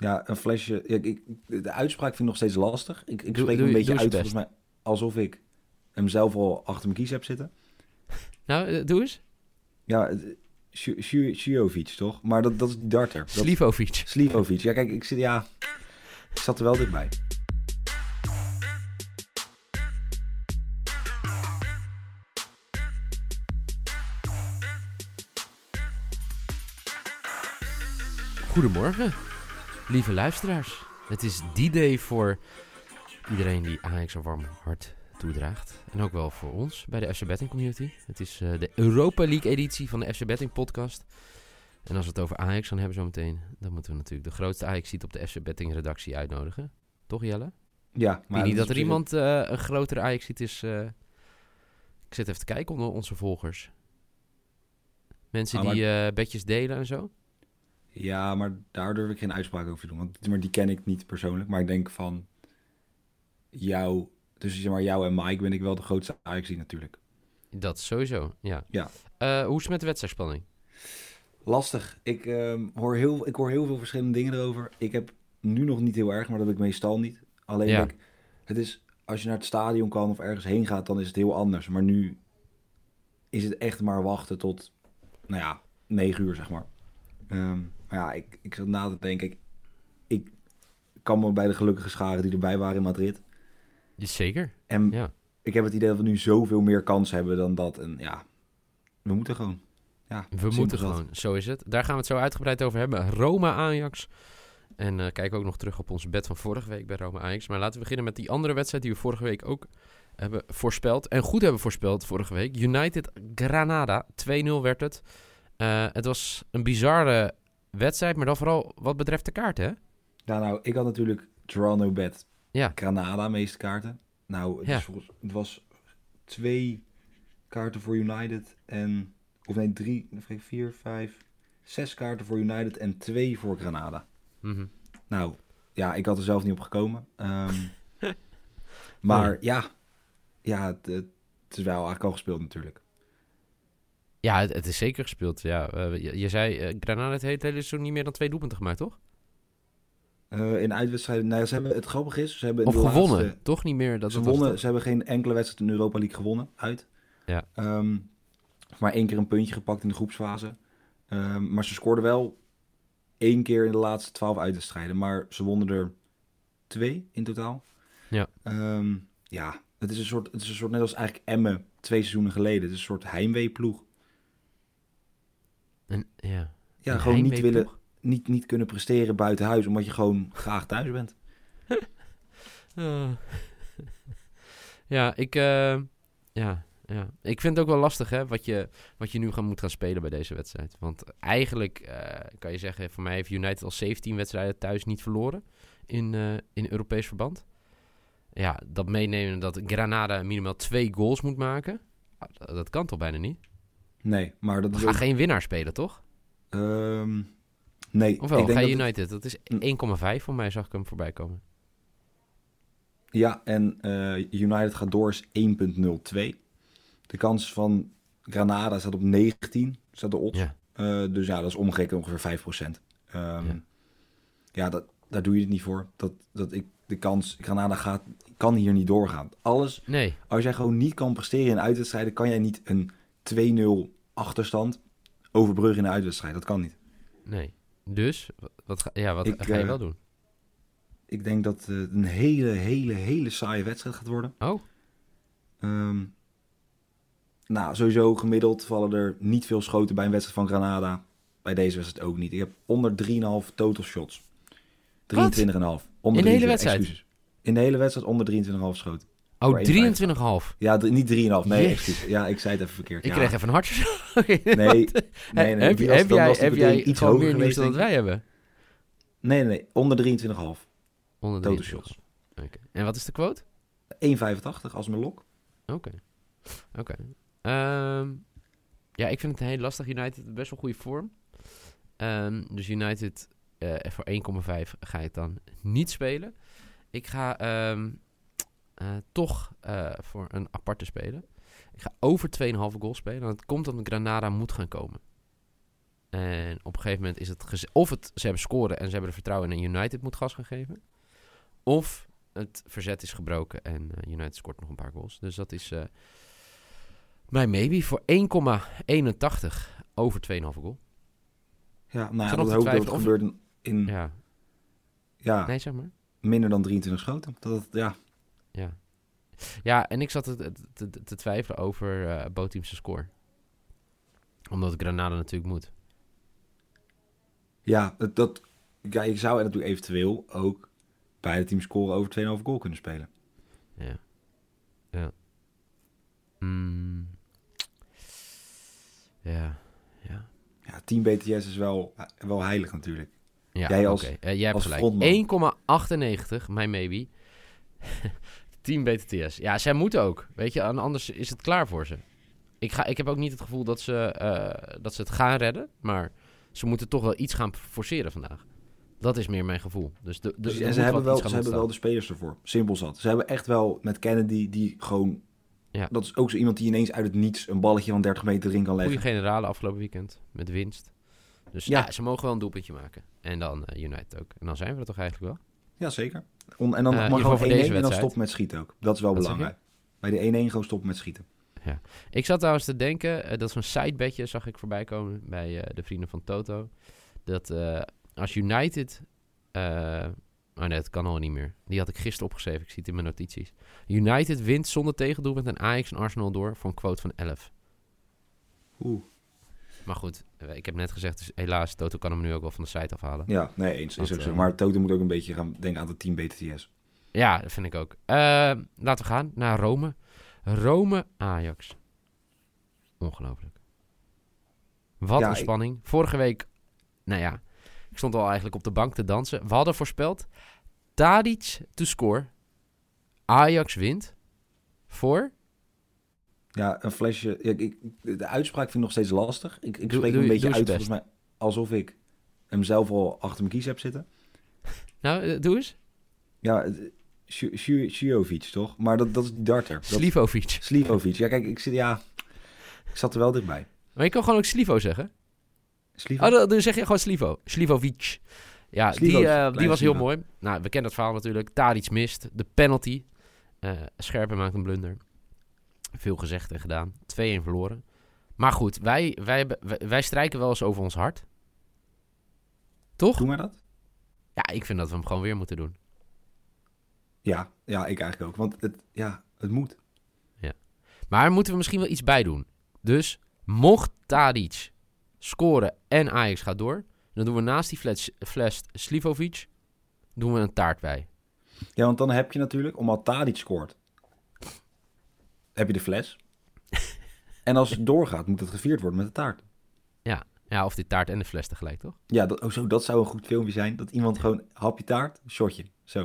Ja, een flesje. Ja, ik, de uitspraak vind ik nog steeds lastig. Ik, ik Doe- spreek doe een je- beetje uit volgens mij alsof ik hem zelf al achter mijn kies heb zitten. Nou, eh, doe eens. Ja, Sju- Sjujovic toch? Maar dat, dat is die darter. Dat, Slivovic. Slivovic. Ja, kijk, ik zit ja. Ik zat er wel dichtbij. Goedemorgen, lieve luisteraars. Het is die day voor iedereen die Ajax een warm hart toedraagt. En ook wel voor ons bij de FC Betting Community. Het is eh, de Europa League editie van de FC Betting podcast. En als we het over Ajax gaan hebben zo meteen, dan moeten we natuurlijk de grootste ajax op de FC Betting redactie uitnodigen. Toch Jelle? Ja, Maar niet dat er iemand eh, een grotere ajax is. eh. Ik zit even te kijken onder onze volgers. Mensen Ah, maar- die bedjes delen en zo. Ja, maar daar durf ik geen uitspraak over te doen. Want maar die ken ik niet persoonlijk. Maar ik denk van jou, tussen zeg maar jou en Mike ben ik wel de grootste ajax natuurlijk. Dat sowieso, ja. Ja. Eh, hoe is het met de wedstrijdspanning? Lastig. Ik, ehm, hoor heel, ik hoor heel veel verschillende dingen erover. Ik heb nu nog niet heel erg, maar dat heb ik meestal niet. Alleen, Ja. dat ik- het is, als je naar het stadion kan of ergens heen gaat, dan is het heel anders. Maar nu is het echt maar wachten tot, nou ja, negen uur, zeg maar. Ehm, maar ja, ik, ik zat na te denken, ik, ik kan me bij de gelukkige scharen die erbij waren in Madrid. Zeker, En ja. ik heb het idee dat we nu zoveel meer kans hebben dan dat. En ja, we moeten gewoon. Ja, We moeten gewoon, zo is het. Daar gaan we het zo uitgebreid over hebben. Roma Ajax. En eh kijk ook nog terug op onze bed van vorige week bij Roma Ajax. Maar laten we beginnen met die andere wedstrijd die we vorige week ook hebben voorspeld. En goed hebben voorspeld vorige week. United Granada, 2-0 werd het. Eh, het was een bizarre wedstrijd, maar dan vooral wat betreft de kaart, hè? Ja, nou, ik had natuurlijk Toronto Bet Ja. Granada meeste kaarten. Nou, het, Ja. is volgens- het was twee kaarten voor United en... Of nee, drie, vier, vijf, zes kaarten voor United en twee voor Granada. Mhm. Nou, ja, ik had er zelf niet op gekomen. Ehm, maar ja, ja het, het is wel eigenlijk al gespeeld natuurlijk. Ja, het, het is zeker gespeeld. Ja, Eh, je, je zei, eh, Granada heeft het hele seizoen niet meer dan twee doelpunten gemaakt, toch? Eh, in uitwedstrijden, nou, ze hebben, het grappige is, ze hebben... Of gewonnen, laatste- toch niet meer? Dat ze, wonnen, ze hebben geen enkele wedstrijd in de Europa League gewonnen, uit. Ja. Ehm, maar één keer een puntje gepakt in de groepsfase. Ehm, maar ze scoorden wel één keer in de laatste twaalf uitwedstrijden. Maar ze wonnen er twee in totaal. Ja. Ehm, ja, het is, een soort, het is een soort net als eigenlijk Emmen twee seizoenen geleden. Het is een soort heimweeploeg. En, ja. Ja, Een gewoon niet, willen, niet, niet kunnen presteren buiten huis, omdat je gewoon graag thuis bent. Ah. ja, ik, eh, ja, ja. ik vind het ook wel lastig hè, wat, je, wat je nu gaan, moet gaan spelen bij deze wedstrijd. Want eigenlijk eh, kan je zeggen, voor mij heeft United al 17 wedstrijden thuis niet verloren in, eh, in Europees verband. Ja, dat meenemen dat Granada minimaal twee goals moet maken, ah, dat kan toch bijna niet? Nee, maar dat We gaan ook- geen winnaar spelen, toch? Ehm, nee, Of wel, ik denk ga dat United? Dat is Mm. 1,5 voor mij, zag ik hem voorbij komen. Ja, en eh, United gaat door is 1.02. De kans van Granada staat op 19, staat de odds. Ja. Eh, dus ja, dat is omgerekend ongeveer 5%. Ehm, Ja. ja, dat, daar doe je het niet voor. Dat, dat ik, de kans, Granada gaat, kan hier niet doorgaan. Alles, Nee, als jij gewoon niet kan presteren in uitwedstrijden, kan jij niet een 2-0 achterstand overbruggen in een uitwedstrijd. Dat kan niet. nee. Dus, wat, ga, ja, wat Ik, ga je eh, wel doen? Ik denk dat het een hele, hele, hele saaie wedstrijd gaat worden. Oh, Ehm, nou, sowieso gemiddeld vallen er niet veel schoten bij een wedstrijd van Granada. Bij deze wedstrijd ook niet. Ik heb onder 3,5 total shots. 23,5. Onder In de hele 23, wedstrijd? excuses. In de hele wedstrijd onder 23,5 schoten. Oh Voor 23,5. Ja, niet 3,5. Nee, excuses. Ja, ik zei het even verkeerd. Ik ja. kreeg even een hartje. Nee, nee, nee. heb, die heb jij, heb jij iets hoger meer geweest, dan dat wij hebben? Nee, nee. Onder 23,5. Onder Total 23. shots. Oké. En wat is de quote? 1,85 als mijn lok. Oké. Oké. Ehm, ja, ik vind het heel lastig. United best wel goede vorm. Ehm, dus United eh, voor 1,5 ga ik dan niet spelen. Ik ga eh, toch eh, voor een aparte spelen. Ik ga over 2,5 goal spelen. En het komt omdat Granada moet gaan komen. En op een gegeven moment is het... Of het, ze hebben scoren en ze hebben er vertrouwen in en United moet gas gaan geven. Of het verzet is gebroken en eh, United scoort nog een paar goals. Dus dat is eh mijn maybe voor 1,81 over 2,5 goal. Ja, nou ja, dat hoop dat het gebeurt in, Ja, ja, nee, zeg maar. minder dan 23 schoten. Dat, ja, Ja. Ja, en ik zat te, te, twijfelen over eh Boteam's score. Omdat Granada natuurlijk moet. ja, dat, ja, je zou natuurlijk eventueel ook bij de team scoren over 2,5 goal kunnen spelen. Ja. Ja. Mm. Ja. Ja. Ja, team BTS is wel, wel heilig natuurlijk. Ja, Jij als-. Eh, jij hebt als gelijk. frontman. 1,98, mijn maybe. Team BTTS. Ja, zij moeten ook. Weet je, anders is het klaar voor ze. Ik, ga, ik heb ook niet het gevoel dat ze, eh, dat ze het gaan redden. Maar ze moeten toch wel iets gaan forceren vandaag. Dat is meer mijn gevoel. Dus de, de, Dus, en ze hebben, wel, ze hebben wel de spelers ervoor. Simpel zat. Ze hebben echt wel met Kennedy die gewoon... Ja. Dat is ook zo iemand die ineens uit het niets een balletje van 30 meter erin kan leggen. Goede generale afgelopen weekend. Met winst. Dus Ja. ja. ze mogen wel een doelpuntje maken. En dan eh, United ook. En dan zijn we er toch eigenlijk wel. Ja, zeker. On- en dan in mag gewoon voor 1-1 deze en dan stop met schieten ook. Dat is wel Wat belangrijk. Bij de 1-1 gewoon stoppen met schieten. Ik zat trouwens te denken, eh, dat is een sidebedje, zag ik voorbij komen bij eh, de vrienden van Toto. Dat eh, als United. eh oh nee, dat kan al niet meer. Die had ik gisteren opgeschreven, ik zie het in mijn notities. United wint zonder tegendoelpunt en Ajax en Arsenal door voor een quote van 11. Oeh. Maar goed, eh, ik heb net gezegd, dus helaas, Toto kan hem nu ook wel van de site afhalen. Ja, nee, eens. Is ook zo. eh, Maar Toto moet ook een beetje gaan denken aan het team BTS. Ja, dat vind ik ook. Eh, laten we gaan naar Rome. Rome-Ajax. Ongelooflijk. Wat Ja, een ik- spanning. Vorige week, nou ja, ik stond al eigenlijk op de bank te dansen. We hadden voorspeld Tadic to score. Ajax wint voor... Ja, een flesje. Ja, ik, de uitspraak vind ik nog steeds lastig. Ik, ik spreek doe een beetje uit volgens mij alsof ik hem zelf al achter mijn kies heb zitten. Nou, eh, doe eens. Ja, Sju- Sjujovic toch? Maar dat, dat is die darter. Dat- Slivovic. Slivovic. Ja, kijk, ik zit, ja, ik zat er wel dichtbij. Maar je kan gewoon ook Slivo zeggen. Slivo? Oh, dan, dan zeg je gewoon Slivo. Slivovic. Ja, Slivo, die, eh, die was heel Slivo. mooi. Nou, we kennen het verhaal natuurlijk. Tadic mist. De penalty. Eh Scherpen maakt een blunder. Veel gezegd en gedaan. 2-1 verloren. Maar goed, wij, wij, hebben- wij, wij strijken wel eens over ons hart. Toch? Doe maar dat. Ja, ik vind dat we hem gewoon weer moeten doen. Ja, ja, ik eigenlijk ook. Want het, ja, het moet. Maar moeten we misschien wel iets bij doen. Dus mocht Tadic scoren en Ajax gaat door... dan doen we naast die fles, fles Slivovic... doen we een taart bij. Ja, want dan heb je natuurlijk, omdat Tadic scoort, heb je de fles. en als het doorgaat, moet het gevierd worden met de taart. Ja, of die taart en de fles tegelijk, toch? Ja, dat, oh zo, dat zou een goed filmpje zijn. Dat iemand gewoon hapje taart, shotje. Zo.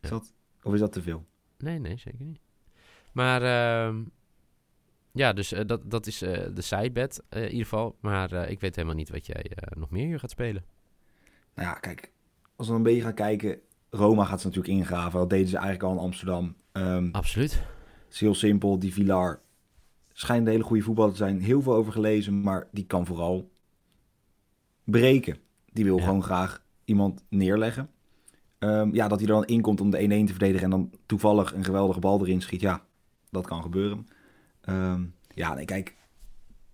Is Ja. dat, of is dat te veel? Nee, nee, zeker niet. Maar ehm, ja, dus eh, dat, dat is eh, de sidebed eh, in ieder geval. Maar ik weet helemaal niet wat jij nog meer hier gaat spelen. Nou ja, kijk. Als we een beetje gaan kijken. Roma gaat ze natuurlijk ingraven. Dat deden ze eigenlijk al in Amsterdam. Ehm, Absoluut. Het is heel simpel. Die Villar schijnt een hele goede voetballer te zijn. Heel veel over gelezen, maar die kan vooral breken. Die wil Ja. gewoon graag iemand neerleggen. Ehm, ja, dat hij er dan inkomt om de 1-1 te verdedigen en dan toevallig een geweldige bal erin schiet. Ja, dat kan gebeuren. Ehm, ja, nee, kijk.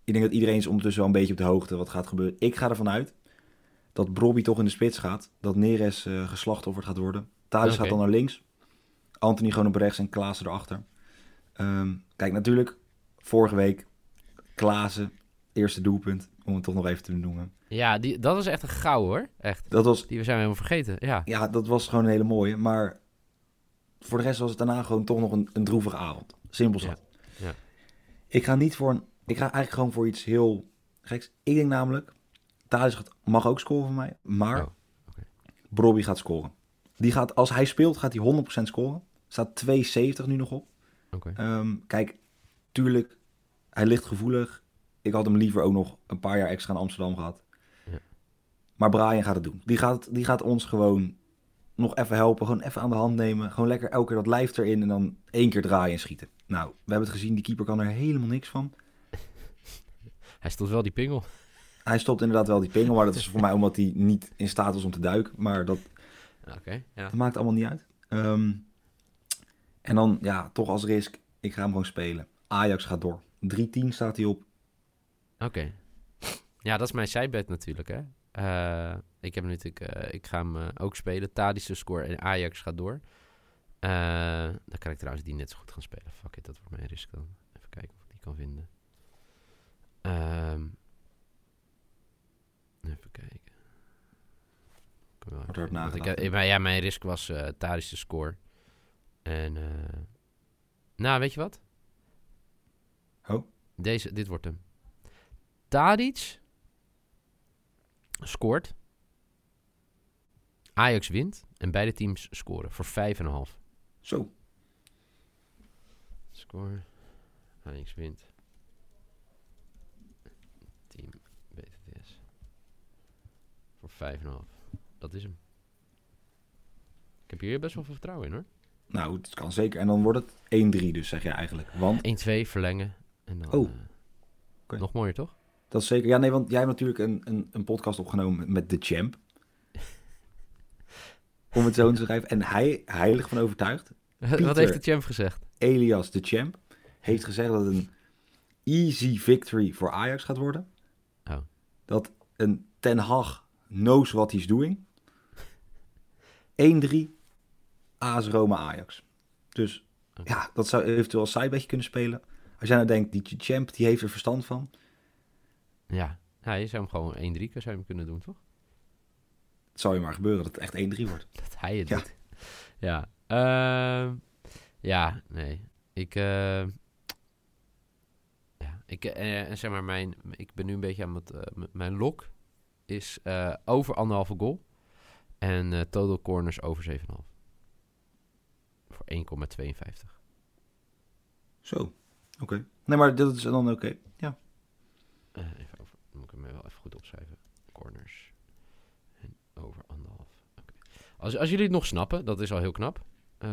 Ik denk dat iedereen is ondertussen wel een beetje op de hoogte wat gaat gebeuren. Ik ga ervan uit dat Brobby toch in de spits gaat. Dat Neres eh geslachtofferd gaat worden. Oké. gaat dan naar links. Anthony gewoon op rechts en Klaassen erachter. Ehm, kijk, natuurlijk, vorige week Klaassen, eerste doelpunt, om het toch nog even te noemen. Ja, die, dat is echt een gauw hoor. Echt. Dat was, Die zijn we helemaal vergeten. Ja. ja, dat was gewoon een hele mooie, maar voor de rest was het daarna gewoon toch nog een, een droevige avond. Simpel zat. Ja, ja. Ik ga niet voor een, ik ga eigenlijk gewoon voor iets heel geks. Ik denk namelijk, gaat- mag ook scoren van mij, maar Oh. Brobby gaat scoren. Die gaat, als hij speelt, gaat hij 100% scoren. Staat 2,70 nu nog op. Ehm, kijk, tuurlijk, hij ligt gevoelig. Ik had hem liever ook nog een paar jaar extra in Amsterdam gehad. Ja. Maar Brian gaat het doen. Die gaat, die gaat ons gewoon nog even helpen. Gewoon even aan de hand nemen. Gewoon lekker elke keer dat lijf erin en dan één keer draaien en schieten. Nou, we hebben het gezien. Die keeper kan er helemaal niks van. Hij stond wel die pingel. Hij stopt inderdaad wel die pingel. Maar dat is voor mij omdat hij niet in staat was om te duiken. Maar dat, ja. dat maakt allemaal niet uit. Ehm, en dan, ja, toch als risk. Ik ga hem gewoon spelen. Ajax gaat door. 3-10 staat hij op. Oké. Ja, dat is mijn sidebet natuurlijk, hè. Eh, ik heb natuurlijk, eh, ik ga hem eh, ook spelen. Tadische score en Ajax gaat door. Dan kan ik trouwens die net zo goed gaan spelen. Fuck it, dat wordt mijn risk dan. Even kijken of ik die kan vinden. Ehm, even kijken. Ik Wordt hard ik, nagedacht, maar ja, mijn risk was Tadische score. En, eh, nou, weet je wat? Oh. Deze, dit wordt hem. Tadic scoort. Ajax wint. En beide teams scoren voor 5,5. Zo. Score. Ajax wint. Team BTTS. Voor 5,5. Dat is hem. Ik heb hier best wel veel vertrouwen in hoor. Nou, het kan zeker. En dan wordt het 1-3 dus, zeg je eigenlijk. Want 1-2 verlengen. En dan, Oh. eh. Nog mooier toch? dat is zeker... Ja, nee, want jij hebt natuurlijk een, een, een podcast opgenomen met de champ. Om het zo te schrijven. En hij, heilig van overtuigd, Wat heeft de champ gezegd? Elias de champ, heeft gezegd dat het een easy victory voor Ajax gaat worden. Oh. Dat een Ten Hag knows what he's doing. 1-3 AS Roma Ajax. Dus ja, dat zou eventueel als sidebedje kunnen spelen. Als jij nou denkt, die champ die heeft er verstand van. Ja. ja, je zou hem gewoon 1-3 zou je hem kunnen doen toch? Het zou je maar gebeuren dat het echt 1-3 wordt. Dat hij het Ja. doet. Ja. Ehm, ja, nee. Ik, eh, ja, ik, eh, en zeg maar, mijn, ik ben nu een beetje aan het, eh, mijn lok is eh, over anderhalve goal en eh, total corners over 7,5. Voor 1,52. Zo, oké. Nee, maar dat is dan oké. Ja. Eh, even over, moet ik hem wel even goed opschrijven. Corners en over anderhalf. Als, als jullie het nog snappen, dat is al heel knap. Eh,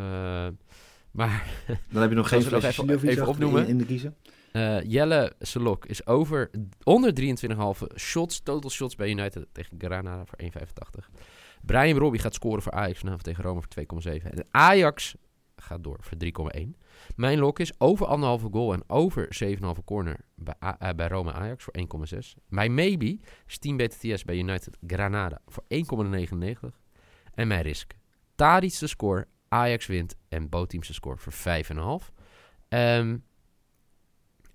maar Dan heb je nog geen nog even- even opnoemen? In, in de kiezen. Eh, Jelle Selok is over onder 23,5 shots, total shots bij United tegen Granada voor 1,85. Brian Robbie gaat scoren voor Ajax vanavond tegen Rome voor 2,7. En Ajax gaat door voor 3,1. Mijn lok is over anderhalve goal en over 7,5 corner bij, eh, bij Rome Ajax voor 1,6. Mijn maybe is 10 BTTS bij United Granada voor 1,99. En mijn risk. Tadic de score, Ajax wint en bootteams de score voor 5,5. Ehm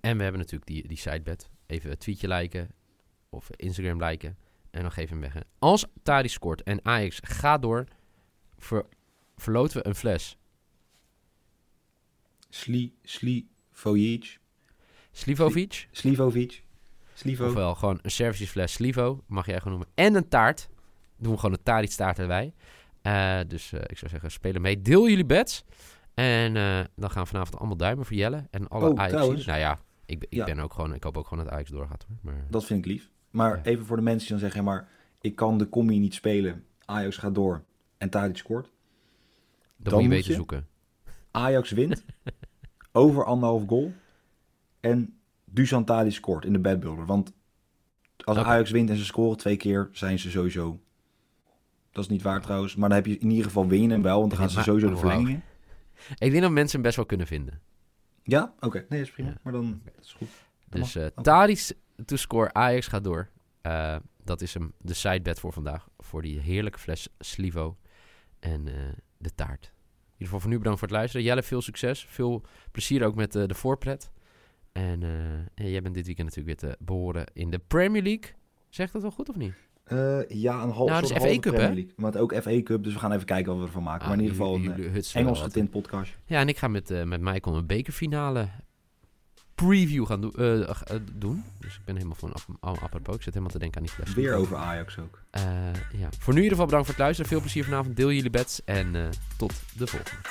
en we hebben natuurlijk die, die sidebet. Even een tweetje liken of Instagram liken. En dan geef hem weg. Als Tadic scoort en Ajax gaat door, ver, verloten we een fles. Sli, Slivojic. Slivovic. Slivovic. Slivo. Ofwel gewoon een servicefles Slivo, mag jij gewoon noemen. En een taart. Doen we gewoon een Tadic taart erbij. Eh, dus eh, ik zou zeggen, spelen mee. Deel jullie bets. En eh, dan gaan we vanavond allemaal duimen voor Jelle. En alle Oh, Ajax. trouwens. Nou ja, ik, ben- ik Ja. ben ook gewoon, ik hoop ook gewoon dat Ajax doorgaat hoor. Maar, Dat vind ik lief. Maar Ja. even voor de mensen die dan zeggen, maar ik kan de commie niet spelen. Ajax gaat door en Tadic scoort. dan, moet je weten zoeken. Ajax wint. over anderhalf goal. En Dusan Tadic scoort in de bedbuilder. Want als. Ajax wint en ze scoren twee keer, zijn ze sowieso... Dat is niet waar trouwens. Maar dan heb je in ieder geval winnen wel. Want dan gaan ze sowieso de verlenging in. Ik denk dat mensen hem best wel kunnen vinden. Ja? Oké. Nee, dat is prima. Ja. Maar dan dat is goed. Dat Dus. Tadic to score, Ajax gaat door. Eh, dat is hem, de sidebet voor vandaag. Voor die heerlijke fles Slivo en eh, de taart. Ieder geval voor nu bedankt voor het luisteren. Jelle, veel succes. Veel plezier ook met eh, de voorpret. En, eh, en jij bent dit weekend natuurlijk weer te behoren in de Premier League. Zegt dat wel goed of niet? Eh, ja, een half Nou, dat is soort halve Cup, Premier hè? League. Maar het ook FA Cup, dus we gaan even kijken wat we ervan maken. Ah, maar in ieder geval een Engels getint podcast. Ja, en ik ga met, eh, met Michael een bekerfinale preview gaan doen, eh, eh, doen. Dus ik ben helemaal ap- apropos. Ik zit helemaal te denken aan die fles. Weer over Ajax ook. Eh, ja. Voor nu in ieder geval bedankt voor het luisteren. Veel plezier vanavond. Deel jullie bets. En tot de volgende.